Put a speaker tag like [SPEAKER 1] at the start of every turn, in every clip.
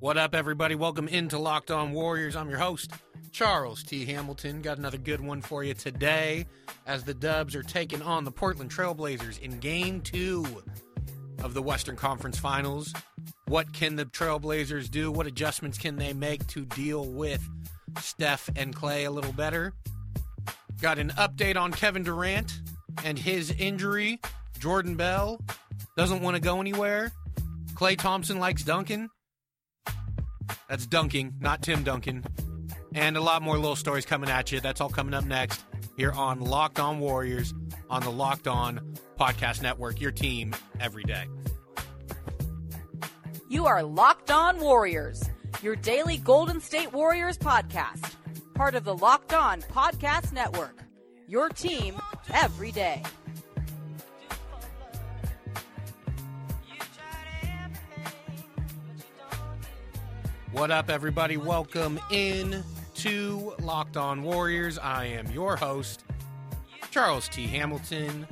[SPEAKER 1] What up, everybody? Welcome into Locked On Warriors. I'm your host, Charles T. Hamilton. Got another good one for you today as the Dubs are taking on the Portland Trailblazers in game two of the Western Conference Finals. What can the Trailblazers do? What adjustments can they make to deal with Steph and Klay a little better? Got an update on Kevin Durant and his injury. Jordan Bell doesn't want to go anywhere. Klay Thompson likes Duncan. That's dunking, not Tim Duncan. And a lot more little stories coming at you. That's all coming up next here on Locked On Warriors on the Locked On Podcast Network, your team every day.
[SPEAKER 2] You are Locked On Warriors, your daily Golden State Warriors podcast, part of the Locked On Podcast Network, your team every day.
[SPEAKER 1] What up, everybody? Welcome in to Locked On Warriors. I am your host, Charles T. Hamilton.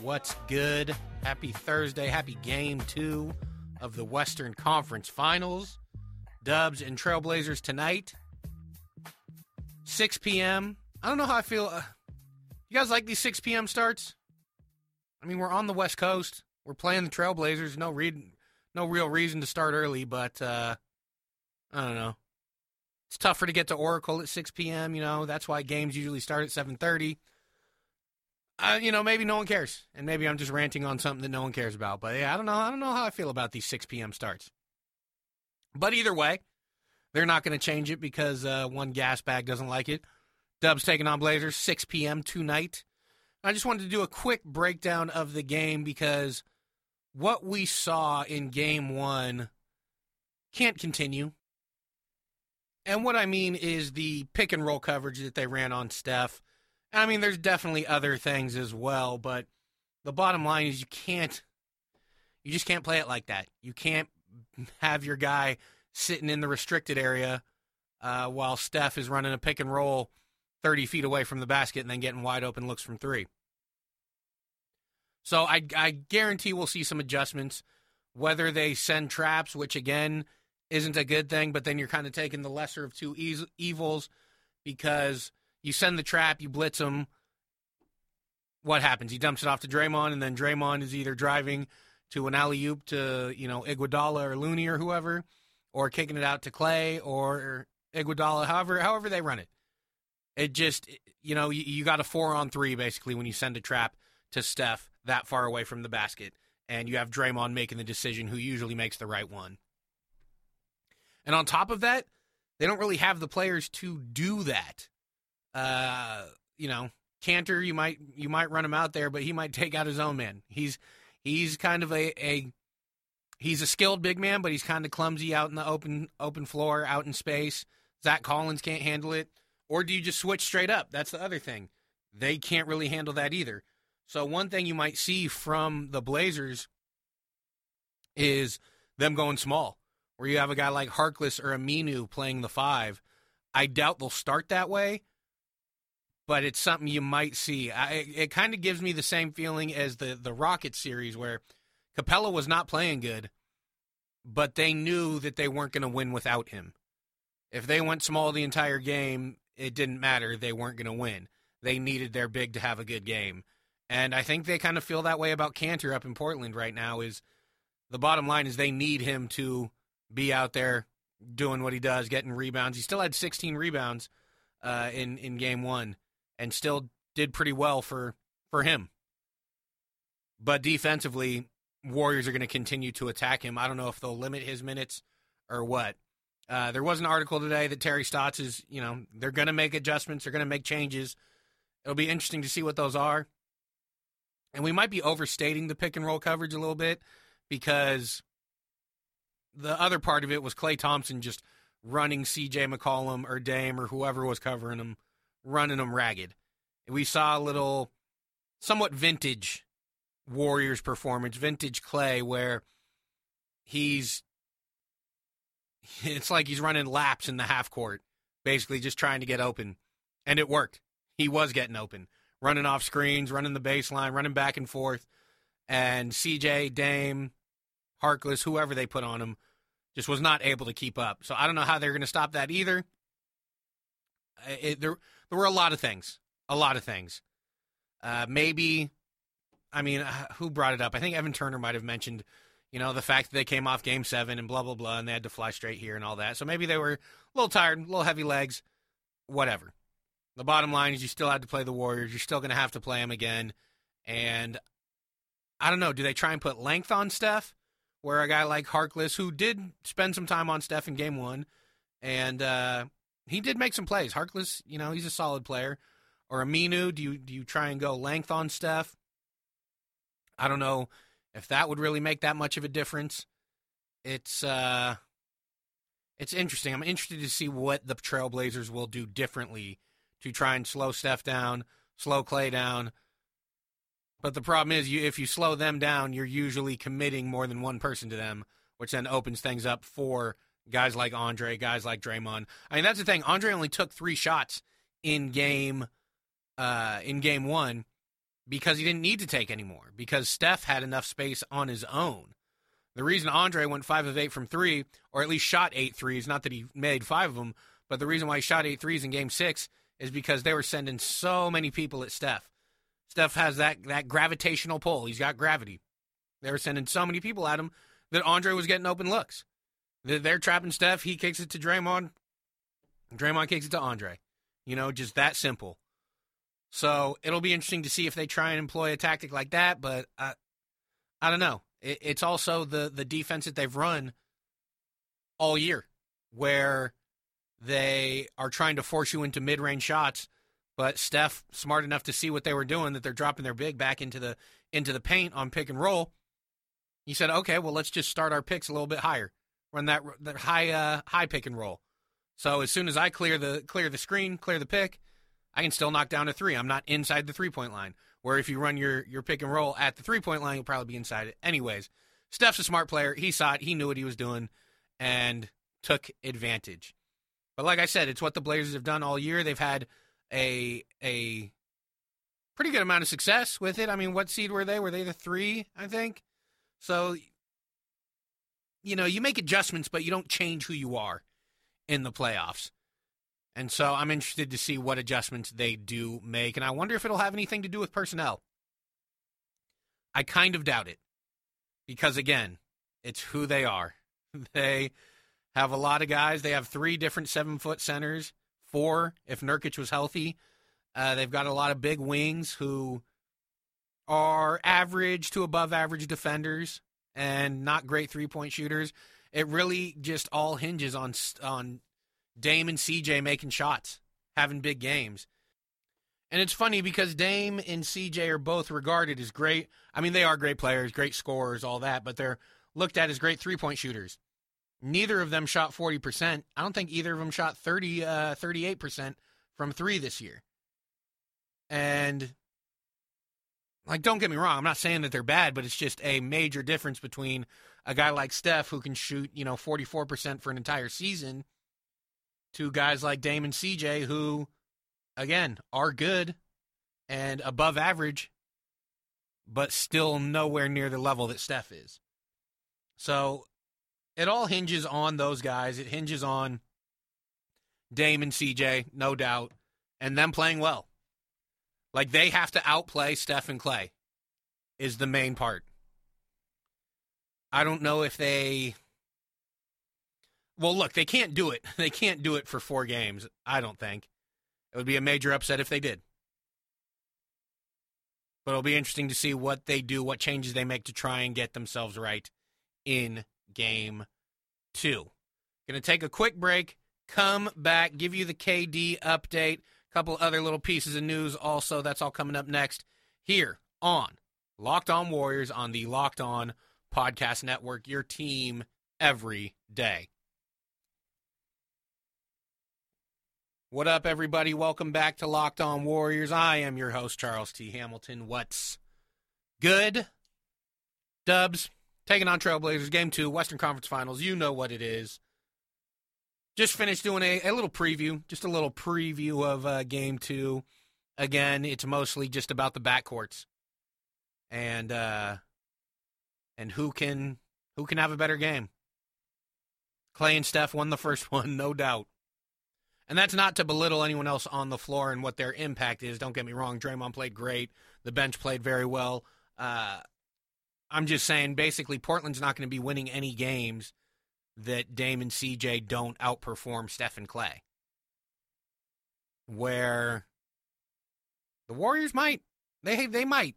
[SPEAKER 1] What's good? Happy Thursday. Happy game two of the Western Conference Finals. Dubs and Trailblazers tonight. 6 p.m. I don't know how I feel. Uh, you guys like these 6 p.m. starts? I mean, we're on the West Coast. We're playing the Trailblazers. No read, no real reason to start early, but uh, I don't know. It's tougher to get to Oracle at 6 p.m. You know that's why games usually start at 7:30. Uh, you know, maybe no one cares, and maybe I'm just ranting on something that no one cares about. But yeah, I don't know. I don't know how I feel about these 6 p.m. starts. But either way, they're not going to change it because uh, one gas bag doesn't like it. Dubs taking on Blazers 6 p.m. tonight. I just wanted to do a quick breakdown of the game because what we saw in Game One can't continue. And what I mean is the pick and roll coverage that they ran on Steph. I mean, there's definitely other things as well, but the bottom line is you can't, you just can't play it like that. You can't have your guy sitting in the restricted area uh, while Steph is running a pick and roll 30 feet away from the basket and then getting wide open looks from three. So I, I guarantee we'll see some adjustments, whether they send traps, which again, isn't a good thing, but then you're kind of taking the lesser of two e- evils because you send the trap, you blitz him. What happens? He dumps it off to Draymond, and then Draymond is either driving to an alley oop to you know Iguodala or Looney or whoever, or kicking it out to Klay or Iguodala. However, however they run it, it just you know you, you got a four on three basically when you send a trap to Steph that far away from the basket, and you have Draymond making the decision, who usually makes the right one. And on top of that, they don't really have the players to do that. Uh, you know, Kanter, you might you might run him out there, but he might take out his own man. He's he's kind of a, a he's a skilled big man, but he's kind of clumsy out in the open open floor, out in space. Zach Collins can't handle it. Or do you just switch straight up? That's the other thing. They can't really handle that either. So one thing you might see from the Blazers is them going small where you have a guy like Harkless or Aminu playing the five. I doubt they'll start that way, but it's something you might see. I, it kind of gives me the same feeling as the the Rocket series where Capela was not playing good, but they knew that they weren't going to win without him. If they went small the entire game, it didn't matter. They weren't going to win. They needed their big to have a good game. And I think they kind of feel that way about Kanter up in Portland right now is the bottom line is they need him to be out there doing what he does, getting rebounds. He still had 16 rebounds uh, in in game one, and still did pretty well for for him. But defensively, Warriors are going to continue to attack him. I don't know if they'll limit his minutes or what. Uh, there was an article today that Terry Stotts is, you know, they're going to make adjustments, they're going to make changes. It'll be interesting to see what those are. And we might be overstating the pick and roll coverage a little bit because the other part of it was Klay Thompson just running CJ McCollum or Dame or whoever was covering him, running them ragged. We saw a little, somewhat vintage Warriors performance, vintage Klay, where he's, it's like he's running laps in the half court, basically just trying to get open. And it worked. He was getting open, running off screens, running the baseline, running back and forth. And CJ, Dame, Harkless, whoever they put on him, just was not able to keep up. So I don't know how they're going to stop that either. It, there, there were a lot of things, a lot of things. Uh, maybe, I mean, uh, who brought it up? I think Evan Turner might have mentioned, you know, the fact that they came off Game Seven and blah blah blah, and they had to fly straight here and all that. So maybe they were a little tired, a little heavy legs, whatever. The bottom line is you still had to play the Warriors. You're still going to have to play them again, and I don't know. Do they try and put length on Steph? Where a guy like Harkless, who did spend some time on Steph in Game One, and uh, he did make some plays. Harkless, you know, he's a solid player. Or Aminu, do you do you try and go length on Steph? I don't know if that would really make that much of a difference. It's uh it's interesting. I'm interested to see what the Trailblazers will do differently to try and slow Steph down, slow Klay down. But the problem is, you if you slow them down, you're usually committing more than one person to them, which then opens things up for guys like Andre, guys like Draymond. I mean, that's the thing. Andre only took three shots in game uh, in game one because he didn't need to take any more because Steph had enough space on his own. The reason Andre went five of eight from three, or at least shot eight threes, not that he made five of them, but the reason why he shot eight threes in game six is because they were sending so many people at Steph. Steph has that, that gravitational pull. He's got gravity. They were sending so many people at him that Andre was getting open looks. They're trapping Steph. He kicks it to Draymond. Draymond kicks it to Andre. You know, just that simple. So it'll be interesting to see if they try and employ a tactic like that. But I, I don't know. It, it's also the the defense that they've run all year, where they are trying to force you into mid range shots. But Steph, smart enough to see what they were doing, that they're dropping their big back into the into the paint on pick and roll. He said, "Okay, well, let's just start our picks a little bit higher, run that that high uh, high pick and roll." So as soon as I clear the clear the screen, clear the pick, I can still knock down a three. I'm not inside the three point line. Where if you run your your pick and roll at the three point line, you'll probably be inside it. Anyways, Steph's a smart player. He saw it. He knew what he was doing, and took advantage. But like I said, it's what the Blazers have done all year. They've had a a pretty good amount of success with it. I mean, what seed were they? Were they the three? I think. So, you know, you make adjustments, but you don't change who you are in the playoffs. And so I'm interested to see what adjustments they do make. And I wonder if it'll have anything to do with personnel. I kind of doubt it. Because again, it's who they are. They have a lot of guys. They have three different seven foot centers, four if Nurkic was healthy. Uh, they've got a lot of big wings who are average to above average defenders and not great three point shooters. It really just all hinges on on Dame and CJ making shots, having big games. And it's funny because Dame and CJ are both regarded as great. I mean, they are great players, great scorers, all that, but they're looked at as great three point shooters. Neither of them shot 40%. I don't think either of them shot 30, uh, 38% from three this year. And, like, don't get me wrong, I'm not saying that they're bad, but it's just a major difference between a guy like Steph who can shoot, you know, 44% for an entire season to guys like Damon CJ who, again, are good and above average, but still nowhere near the level that Steph is. So it all hinges on those guys. It hinges on Dame and CJ, no doubt, and them playing well. Like they have to outplay Steph and Klay is the main part. I don't know if they well, look, they can't do it. They can't do it for four games, I don't think. It would be a major upset if they did. But it'll be interesting to see what they do, what changes they make to try and get themselves right in game two. Going to take a quick break, come back, give you the KD update, a couple other little pieces of news also. That's all coming up next here on Locked On Warriors on the Locked On Podcast Network, your team every day. What up, everybody? Welcome back to Locked On Warriors. I am your host, Charles T. Hamilton. What's good? Dubs, taking on Trailblazers, game two, Western Conference Finals. You know what it is. Just finished doing a, a little preview, just a little preview of uh, game two. Again, it's mostly just about the backcourts and uh, and who can who can have a better game. Klay and Steph won the first one, no doubt. And that's not to belittle anyone else on the floor and what their impact is. Don't get me wrong. Draymond played great. The bench played very well. Uh, I'm just saying, basically, Portland's not going to be winning any games that Dame and CJ don't outperform Steph and Klay. Where the Warriors might, they they might,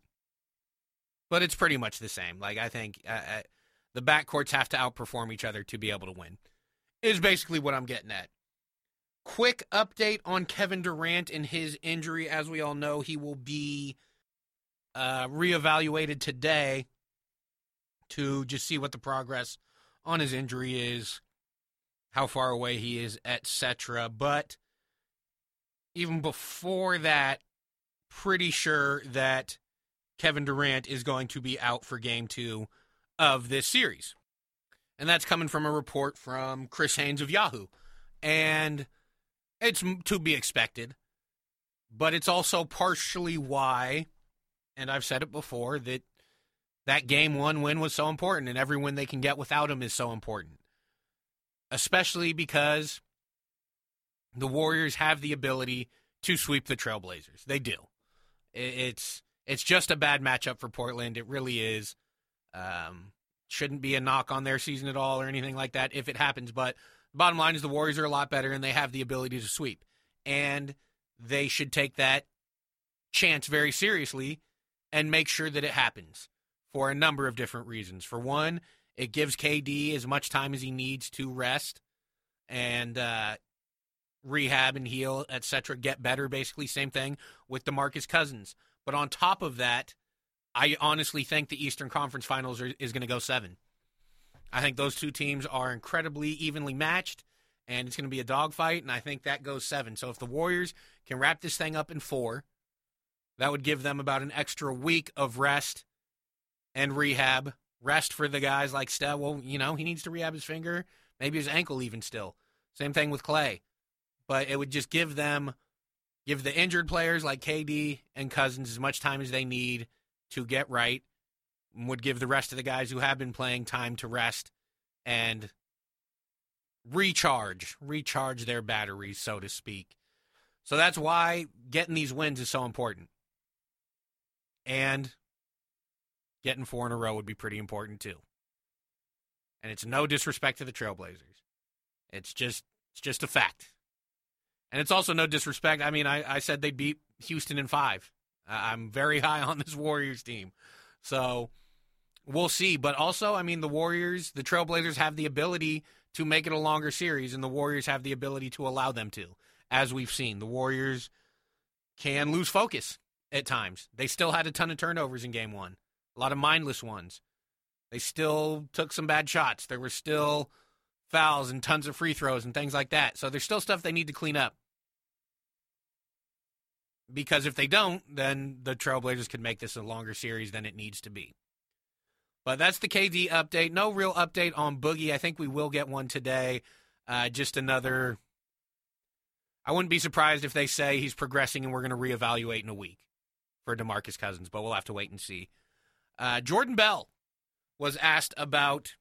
[SPEAKER 1] but it's pretty much the same. Like I think uh, uh the backcourts have to outperform each other to be able to win. Is basically what I'm getting at. Quick update on Kevin Durant and his injury. As we all know, he will be uh, reevaluated today to just see what the progress on his injury is, how far away he is, etc. But even before that, pretty sure that Kevin Durant is going to be out for game two of this series. And that's coming from a report from Chris Haynes of Yahoo. And it's to be expected. But it's also partially why, and I've said it before, that that game one win was so important, and every win they can get without him is so important. Especially because the Warriors have the ability to sweep the Trailblazers. They do. It's it's just a bad matchup for Portland. It really is. Um, shouldn't be a knock on their season at all or anything like that if it happens. But bottom line is the Warriors are a lot better and they have the ability to sweep. And they should take that chance very seriously and make sure that it happens for a number of different reasons. For one, it gives KD as much time as he needs to rest and uh, rehab and heal, etc. Get better, basically. Same thing with DeMarcus Cousins. But on top of that, I honestly think the Eastern Conference Finals are, is going to go seven. I think those two teams are incredibly evenly matched, and it's going to be a dogfight, and I think that goes seven. So if the Warriors can wrap this thing up in four, that would give them about an extra week of rest and rehab. Rest for the guys like Steph. Well, you know, he needs to rehab his finger, maybe his ankle even still. Same thing with Klay. But it would just give them, give the injured players like KD and Cousins as much time as they need to get right, would give the rest of the guys who have been playing time to rest and recharge, recharge their batteries, so to speak. So that's why getting these wins is so important. And getting four in a row would be pretty important too. And it's no disrespect to the Trailblazers. It's just it's just a fact. And it's also no disrespect. I mean, I, I said they beat Houston in five. I'm very high on this Warriors team. So we'll see. But also, I mean, the Warriors, the Trailblazers have the ability to make it a longer series, and the Warriors have the ability to allow them to. As we've seen, the Warriors can lose focus at times. They still had a ton of turnovers in game one, a lot of mindless ones. They still took some bad shots. There were still fouls and tons of free throws and things like that. So there's still stuff they need to clean up because if they don't, then the Trailblazers could make this a longer series than it needs to be. But that's the KD update. No real update on Boogie. I think we will get one today. Uh, just another. I wouldn't be surprised if they say he's progressing and we're going to reevaluate in a week for DeMarcus Cousins, but we'll have to wait and see. Uh, Jordan Bell was asked about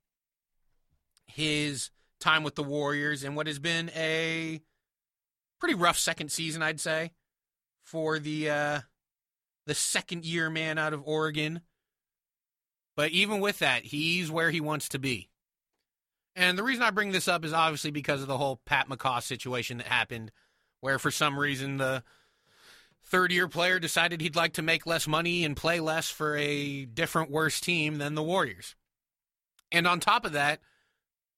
[SPEAKER 1] his time with the Warriors and what has been a pretty rough second season, I'd say for the uh, the second year man out of Oregon. But even with that, he's where he wants to be. And the reason I bring this up is obviously because of the whole Pat McCaw situation that happened, where for some reason the third year player decided he'd like to make less money and play less for a different, worse team than the Warriors. And on top of that,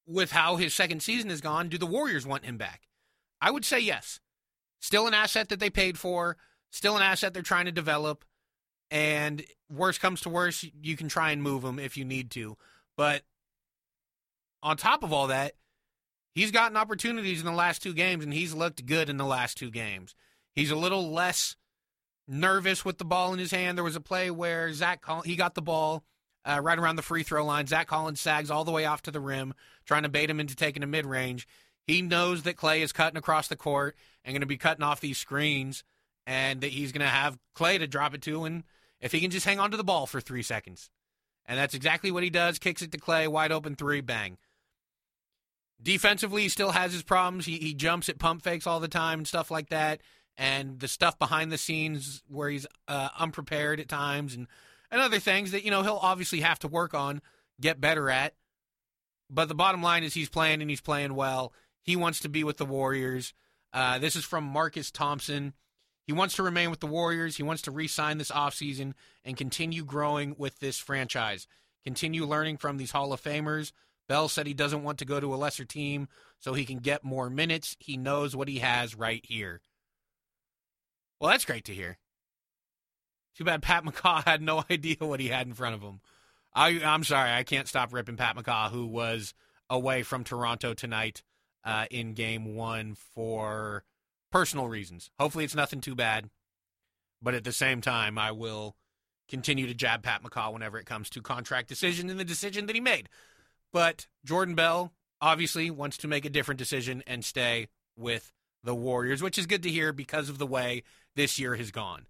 [SPEAKER 1] with how his second season has gone, do the Warriors want him back? I would say yes. Still an asset that they paid for, still an asset they're trying to develop. And worst comes to worst, you can try and move him if you need to. But on top of all that, he's gotten opportunities in the last two games, and he's looked good in the last two games. He's a little less nervous with the ball in his hand. There was a play where Zach Collins, he got the ball uh, right around the free throw line. Zach Collins sags all the way off to the rim, trying to bait him into taking a mid range. He knows that Klay is cutting across the court and going to be cutting off these screens, and that he's going to have Klay to drop it to, and if he can just hang on to the ball for three seconds. And that's exactly what he does. Kicks it to Klay, wide open three, bang. Defensively, he still has his problems. He, he jumps at pump fakes all the time and stuff like that. And the stuff behind the scenes where he's uh, unprepared at times and, and other things that, you know, he'll obviously have to work on, get better at. But the bottom line is he's playing and he's playing well. He wants to be with the Warriors. Uh, this is from Marcus Thompson. He wants to remain with the Warriors. He wants to re sign this offseason and continue growing with this franchise, continue learning from these Hall of Famers. Bell said he doesn't want to go to a lesser team so he can get more minutes. He knows what he has right here. Well, that's great to hear. Too bad Pat McCaw had no idea what he had in front of him. I, I'm sorry, I can't stop ripping Pat McCaw, who was away from Toronto tonight uh, in game one for personal reasons. Hopefully, it's nothing too bad. But at the same time, I will continue to jab Pat McCaw whenever it comes to contract decision and the decision that he made. But Jordan Bell obviously wants to make a different decision and stay with the Warriors, which is good to hear because of the way this year has gone.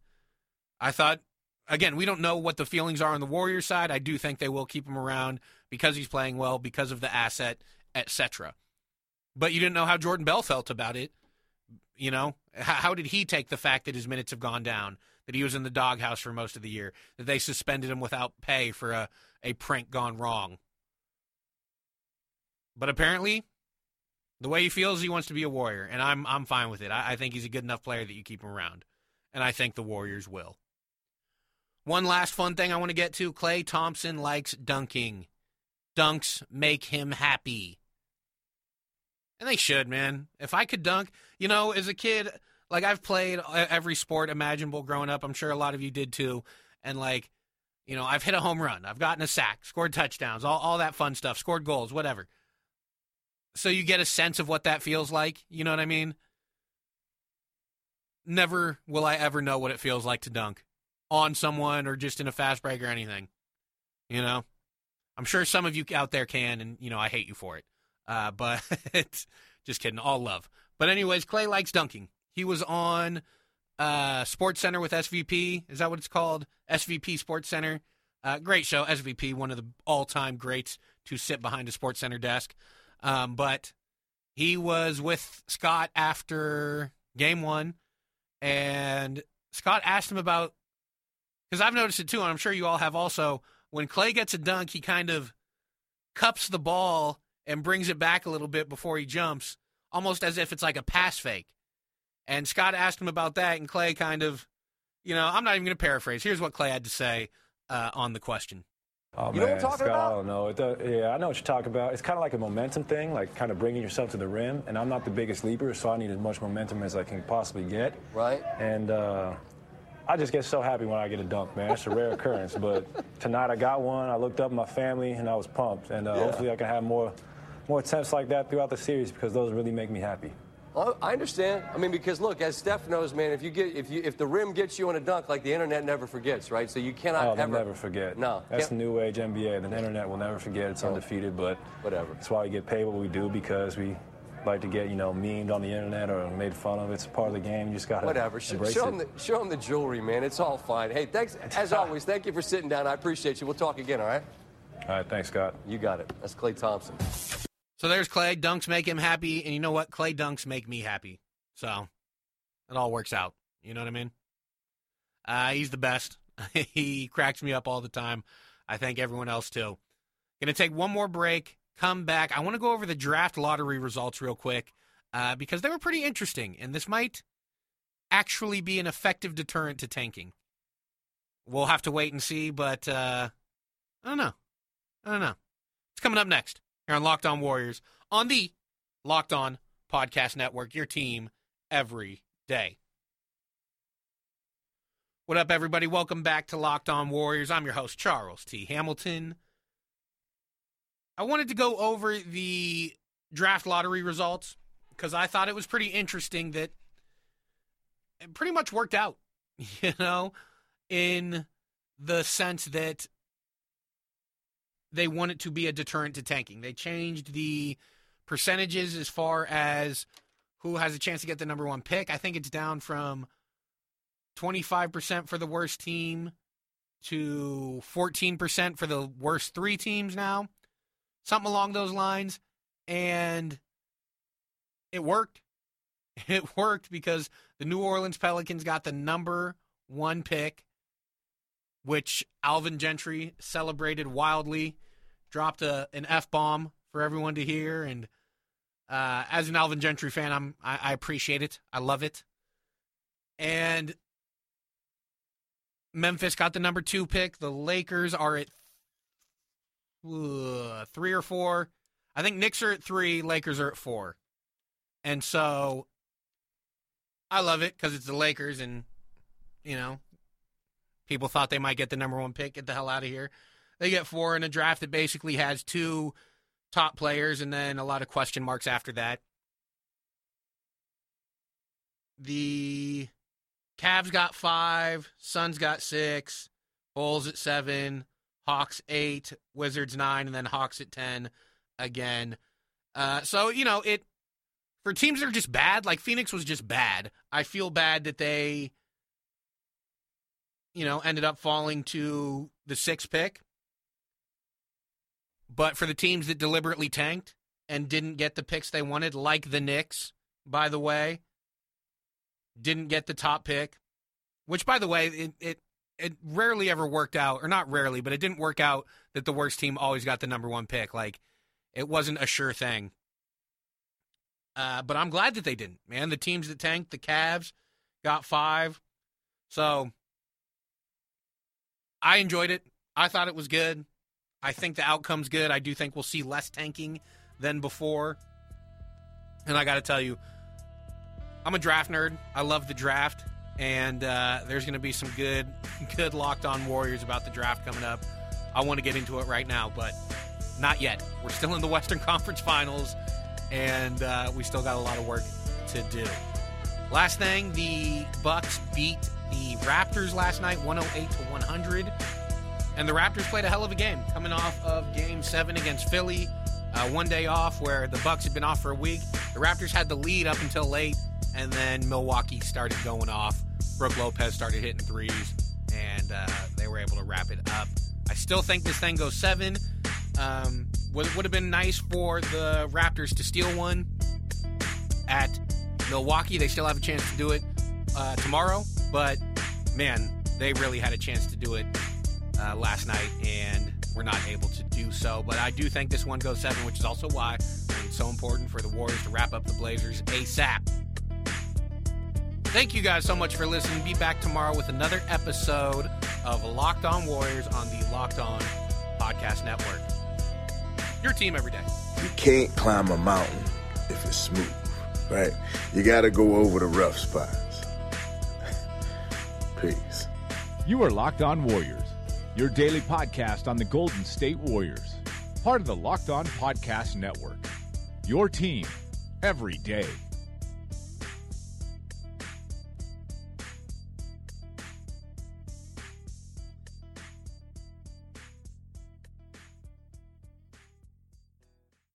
[SPEAKER 1] I thought, again, we don't know what the feelings are on the Warriors side. I do think they will keep him around because he's playing well, because of the asset, etc. But you didn't know how Jordan Bell felt about it. You know, how, did he take the fact that his minutes have gone down, that he was in the doghouse for most of the year, that they suspended him without pay for a, a prank gone wrong? But apparently, the way he feels, he wants to be a Warrior, and I'm I'm fine with it. I, I think he's a good enough player that you keep him around, and I think the Warriors will. One last fun thing I want to get to: Klay Thompson likes dunking. Dunks make him happy. And they should, man. If I could dunk, you know, as a kid, like I've played every sport imaginable growing up. I'm sure a lot of you did too. And like, you know, I've hit a home run, I've gotten a sack, scored touchdowns, all, all that fun stuff, scored goals, whatever. So you get a sense of what that feels like. You know what I mean? Never will I ever know what it feels like to dunk on someone or just in a fast break or anything. You know? I'm sure some of you out there can, and, you know, I hate you for it. Uh, but just kidding, all love. But anyways, Klay likes dunking. He was on uh, Sports Center with SVP. Is that what it's called? SVP Sports Center. Uh, great show. SVP, one of the all-time greats to sit behind a Sports Center desk. Um, but he was with Scott after game one, and Scott asked him about because I've noticed it too, and I'm sure you all have also. When Klay gets a dunk, he kind of cups the ball and brings it back a little bit before he jumps, almost as if it's like a pass fake. And Scott asked him about that, and Klay kind of, you know, I'm not even going to paraphrase. Here's what Klay had to say uh, on the question.
[SPEAKER 3] Oh, you man, know what I'm talking Scott, about? I don't know. Does, yeah, I know what you're talking about. It's kind of like a momentum thing, like kind of bringing yourself to the rim. And I'm not the biggest leaper, so I need as much momentum as I can possibly get.
[SPEAKER 4] Right.
[SPEAKER 3] And uh, I just get so happy when I get a dunk, man. It's a rare occurrence. But tonight I got one. I looked up my family, and I was pumped. And uh, yeah. hopefully I can have more more attempts like that throughout the series because those really make me happy.
[SPEAKER 4] Well, I understand. I mean, because look, as Steph knows, man, if you get if you if the rim gets you on a dunk, like the internet never forgets, right? So you cannot
[SPEAKER 3] oh,
[SPEAKER 4] ever
[SPEAKER 3] never forget.
[SPEAKER 4] No,
[SPEAKER 3] that's the new age NBA. The internet will never forget. It's oh. undefeated, but
[SPEAKER 4] whatever.
[SPEAKER 3] That's why we get paid what we do because we like to get you know memed on the internet or made fun of. It's part of the game. You just gotta
[SPEAKER 4] whatever.
[SPEAKER 3] Embrace
[SPEAKER 4] show
[SPEAKER 3] it.
[SPEAKER 4] them the show them the jewelry, man. It's all fine. Hey, thanks as always. Thank you for sitting down. I appreciate you. We'll talk again. All right.
[SPEAKER 3] All right. Thanks, Scott.
[SPEAKER 4] You got it. That's Klay Thompson.
[SPEAKER 1] So there's Klay. Dunks make him happy, and you know what? Klay dunks make me happy. So it all works out. You know what I mean? Uh, he's the best. he cracks me up all the time. I thank everyone else too. Going to take one more break. Come back. I want to go over the draft lottery results real quick uh, because they were pretty interesting, and this might actually be an effective deterrent to tanking. We'll have to wait and see, but uh, I don't know. I don't know. It's coming up next here on Locked On Warriors on the Locked On Podcast Network, your team every day. What up, everybody? Welcome back to Locked On Warriors. I'm your host, Charles T. Hamilton. I wanted to go over the draft lottery results because I thought it was pretty interesting that it pretty much worked out, you know, in the sense that they want it to be a deterrent to tanking. They changed the percentages as far as who has a chance to get the number one pick. I think it's down from 25% for the worst team to 14% for the worst three teams now, something along those lines. And it worked. It worked because the New Orleans Pelicans got the number one pick, which Alvin Gentry celebrated wildly, dropped a an f bomb for everyone to hear, and uh, as an Alvin Gentry fan, I'm I, I appreciate it. I love it. And Memphis got the number two pick. The Lakers are at uh, three or four. I think Knicks are at three, Lakers are at four. And so I love it because it's the Lakers, and, you know, people thought they might get the number one pick. Get the hell out of here. They get four in a draft that basically has two top players and then a lot of question marks after that. The Cavs got five, Suns got six, Bulls at seven, Hawks eight, Wizards nine, and then Hawks at ten again. Uh, so you know it for teams that are just bad. Like Phoenix was just bad. I feel bad that they, you know, ended up falling to the sixth pick. But for the teams that deliberately tanked and didn't get the picks they wanted, like the Knicks, by the way, didn't get the top pick, which, by the way, it, it it rarely ever worked out, or not rarely, but it didn't work out that the worst team always got the number one pick. Like it wasn't a sure thing. Uh, but I'm glad that they didn't, man. The teams that tanked, the Cavs, got five. So I enjoyed it. I thought it was good. I think the outcome's good. I do think we'll see less tanking than before. And I got to tell you, I'm a draft nerd. I love the draft, and uh, there's going to be some good, good locked on Warriors about the draft coming up. I want to get into it right now, but not yet. We're still in the Western Conference Finals, and uh, we still got a lot of work to do. Last thing, the Bucks beat the Raptors last night, 108 to 100. And the Raptors played a hell of a game, coming off of Game Seven against Philly. Uh, one day off, where the Bucks had been off for a week. The Raptors had the lead up until late, and then Milwaukee started going off. Brook Lopez started hitting threes, and uh, they were able to wrap it up. I still think this thing goes seven. Um, would would have been nice for the Raptors to steal one at Milwaukee. They still have a chance to do it uh, tomorrow, but man, they really had a chance to do it uh, last night, and we're not able to do so. But I do think this one goes seven, which is also why it's so important for the Warriors to wrap up the Blazers ASAP. Thank you guys so much for listening. Be back tomorrow with another episode of Locked On Warriors on the Locked On Podcast Network. Your team every day.
[SPEAKER 5] You can't climb a mountain if it's smooth, right? You got to go over the rough spots. Peace.
[SPEAKER 6] You are Locked On Warriors, your daily podcast on the Golden State Warriors, part of the Locked On Podcast Network. Your team every day.